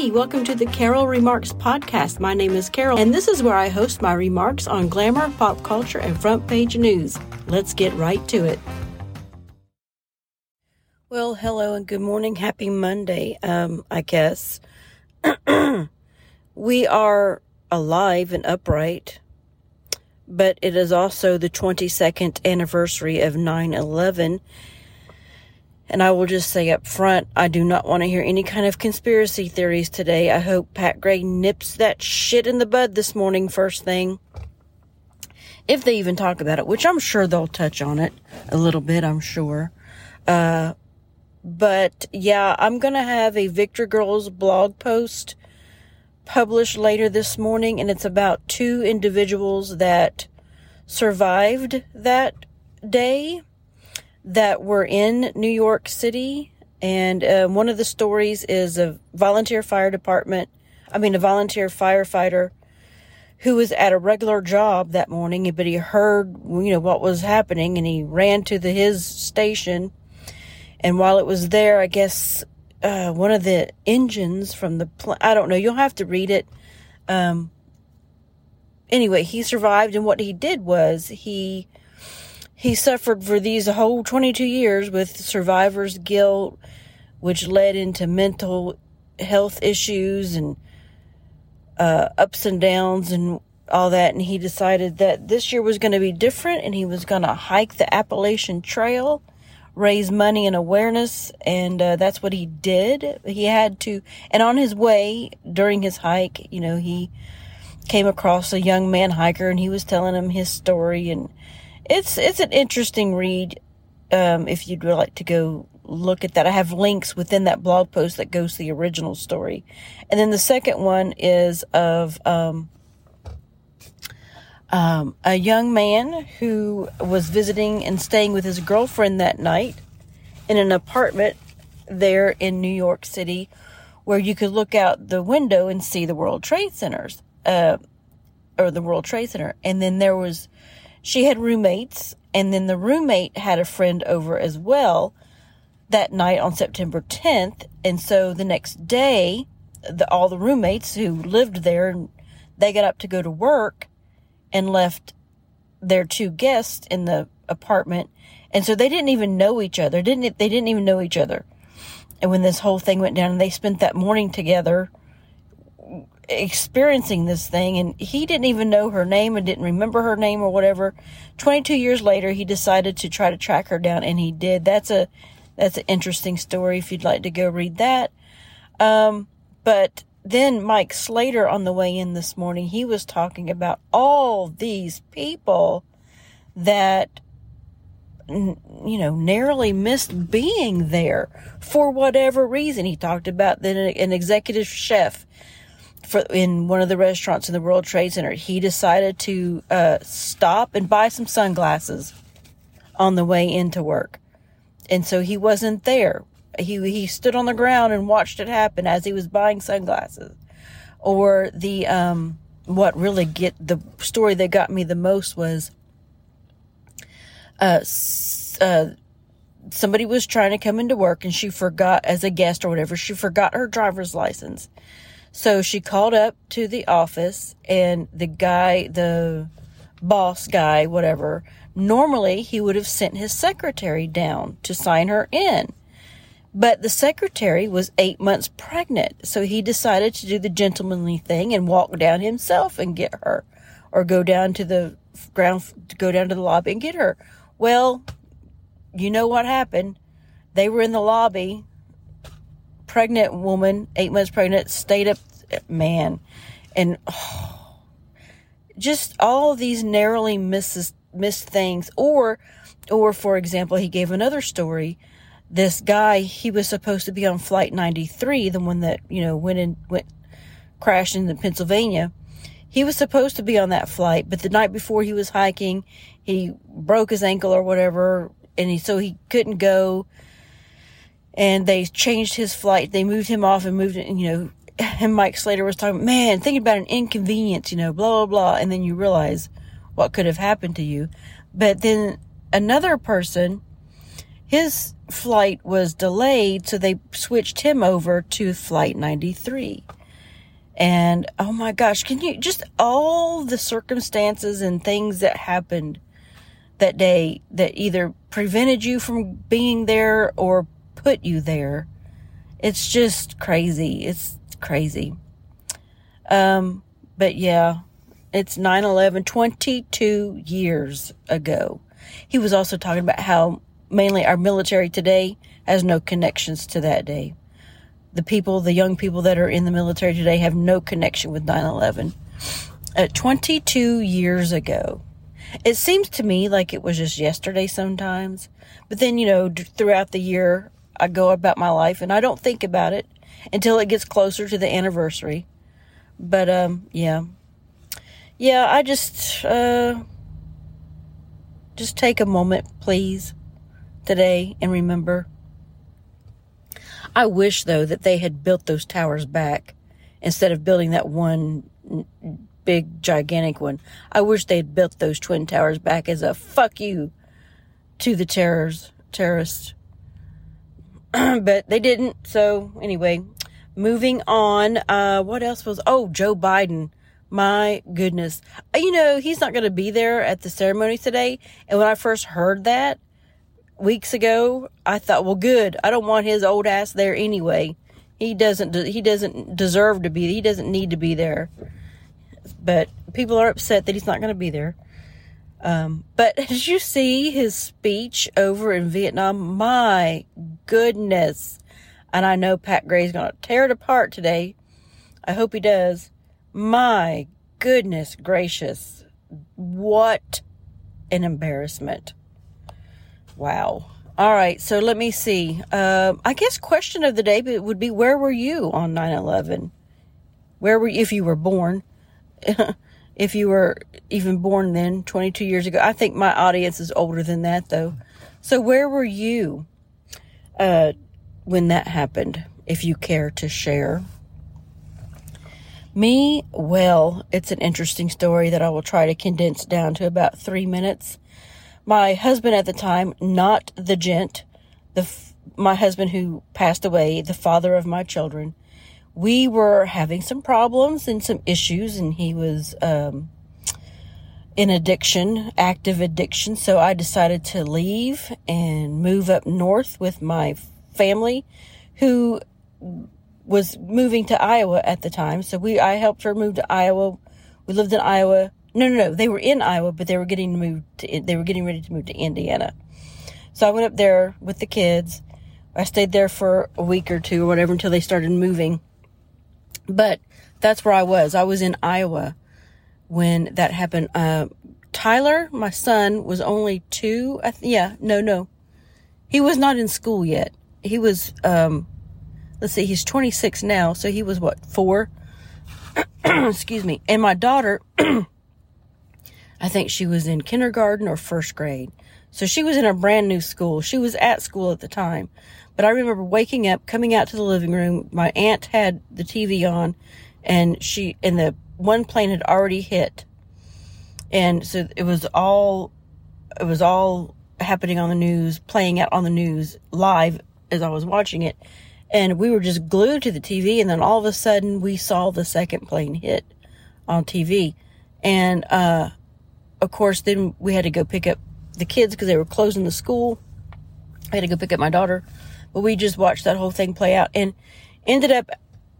Hey, welcome to the Carol Remarks Podcast. My name is Carol, and this is where I host my remarks on glamour, pop culture, and front page news. Let's get right to it. Well, hello and good morning. Happy Monday, um, I guess. we are alive and upright, but it is also the 22nd anniversary of 9 11 and I will just say up front, I do not want to hear any kind of conspiracy theories today. I hope Pat Gray nips that shit in the bud this morning, first thing. If they even talk about it, which I'm sure they'll touch on it a little bit, I'm sure. Uh, but yeah, I'm going to have a Victory Girls blog post published later this morning, and it's about two individuals that survived that day that were in New York City. And uh, one of the stories is a volunteer fire department, I mean, a volunteer firefighter who was at a regular job that morning, but he heard, you know, what was happening and he ran to the, his station. And while it was there, I guess, uh, one of the engines from the, pl- I don't know, you'll have to read it. Um, anyway, he survived and what he did was he, he suffered for these whole 22 years with survivor's guilt, which led into mental health issues and uh, ups and downs and all that. And he decided that this year was going to be different and he was going to hike the Appalachian Trail, raise money and awareness. And uh, that's what he did. He had to, and on his way during his hike, you know, he came across a young man hiker and he was telling him his story and it's it's an interesting read. Um, if you'd like to go look at that, I have links within that blog post that goes to the original story, and then the second one is of um, um, a young man who was visiting and staying with his girlfriend that night in an apartment there in New York City, where you could look out the window and see the World Trade Centers, uh, or the World Trade Center, and then there was she had roommates, and then the roommate had a friend over as well that night on September 10th. And so the next day, the, all the roommates who lived there, they got up to go to work and left their two guests in the apartment. And so they didn't even know each other. Didn't they didn't even know each other. And when this whole thing went down and they spent that morning together, experiencing this thing and he didn't even know her name and didn't remember her name or whatever. 22 years later he decided to try to track her down and he did. That's a that's an interesting story if you'd like to go read that. Um, but then mike slater on the way in this morning he was talking about all these people that you know, narrowly missed being there for whatever reason. He talked about then an executive chef for in one of the restaurants in the World Trade Center, he decided to uh, stop and buy some sunglasses on the way into work, and so he wasn't there. He he stood on the ground and watched it happen as he was buying sunglasses. Or the um, what really get the story that got me the most was uh, uh somebody was trying to come into work and she forgot as a guest or whatever she forgot her driver's license so she called up to the office and the guy, the boss guy, whatever, normally he would have sent his secretary down to sign her in. But the secretary was eight months pregnant, so he decided to do the gentlemanly thing and walk down himself and get her, or go down to the ground, go down to the lobby and get her. Well, you know what happened. They were in the lobby pregnant woman, eight months pregnant, stayed up, man, and oh, just all these narrowly missed missed things. Or, or for example, he gave another story. This guy, he was supposed to be on flight 93, the one that, you know, went and went, crashed into Pennsylvania. He was supposed to be on that flight, but the night before he was hiking, he broke his ankle or whatever, and he, so he couldn't go and they changed his flight. They moved him off and moved it, you know, and Mike Slater was talking, man, thinking about an inconvenience, you know, blah, blah, blah. And then you realize what could have happened to you. But then another person, his flight was delayed, so they switched him over to Flight 93. And oh my gosh, can you just all the circumstances and things that happened that day that either prevented you from being there or put you there? It's just crazy. It's crazy. Um, but yeah, it's 9 11, 22 years ago. He was also talking about how mainly our military today has no connections to that day. The people, the young people that are in the military today have no connection with 9 11. Uh, 22 years ago. It seems to me like it was just yesterday sometimes. But then, you know, throughout the year, I go about my life and I don't think about it until it gets closer to the anniversary. But, um, yeah. Yeah, I just, uh, just take a moment, please today and remember. I wish, though, that they had built those towers back instead of building that one big, gigantic one. I wish they'd built those twin towers back as a fuck you to the terrors, terrorists. but they didn't. So, anyway, moving on. Uh, what else was, oh, Joe Biden. My goodness. You know, he's not going to be there at the ceremony today. And when I first heard that, weeks ago, I thought, well, good. I don't want his old ass there anyway. He doesn't. He doesn't deserve to be. He doesn't need to be there. But people are upset that he's not going to be there. Um, but did you see his speech over in Vietnam? My goodness. And I know Pat Gray's going to tear it apart today. I hope he does. My goodness gracious. What an embarrassment. Wow. All right. So let me see. Uh, I guess question of the day would be where were you on 9 11? Where were you if you were born? if you were even born then, 22 years ago. I think my audience is older than that though. So where were you uh, when that happened, if you care to share? Me, well, it's an interesting story that I will try to condense down to about three minutes my husband at the time, not the gent, the my husband who passed away, the father of my children, we were having some problems and some issues, and he was um, in addiction, active addiction. So I decided to leave and move up north with my family, who was moving to Iowa at the time. So we I helped her move to Iowa. We lived in Iowa no, no, no. They were in Iowa, but they were getting moved. To, they were getting ready to move to Indiana. So I went up there with the kids. I stayed there for a week or two or whatever until they started moving. But that's where I was. I was in Iowa when that happened. Uh, Tyler, my son, was only two. Th- yeah, no, no. He was not in school yet. He was, um, let's see, he's 26 now. So he was what, four? Excuse me. And my daughter, I think she was in kindergarten or first grade. So she was in a brand new school. She was at school at the time. But I remember waking up, coming out to the living room. My aunt had the TV on and she, and the one plane had already hit. And so it was all, it was all happening on the news, playing out on the news live as I was watching it. And we were just glued to the TV. And then all of a sudden we saw the second plane hit on TV. And, uh, of course, then we had to go pick up the kids because they were closing the school. I had to go pick up my daughter, but we just watched that whole thing play out and ended up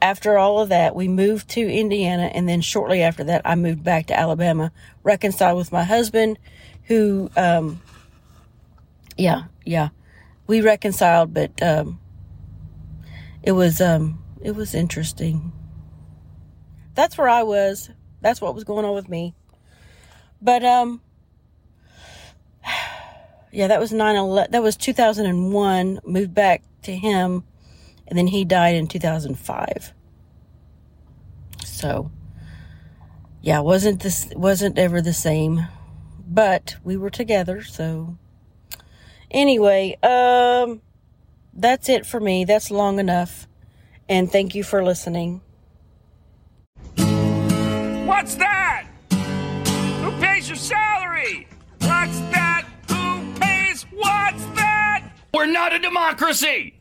after all of that, we moved to Indiana. And then shortly after that, I moved back to Alabama, reconciled with my husband who, um, yeah, yeah, we reconciled, but, um, it was, um, it was interesting. That's where I was. That's what was going on with me. But um yeah, that was 9 that was 2001, moved back to him and then he died in 2005. So yeah, wasn't this wasn't ever the same, but we were together, so anyway, um that's it for me. That's long enough. And thank you for listening. What's that? Who pays your salary? What's that? Who pays? What's that? We're not a democracy.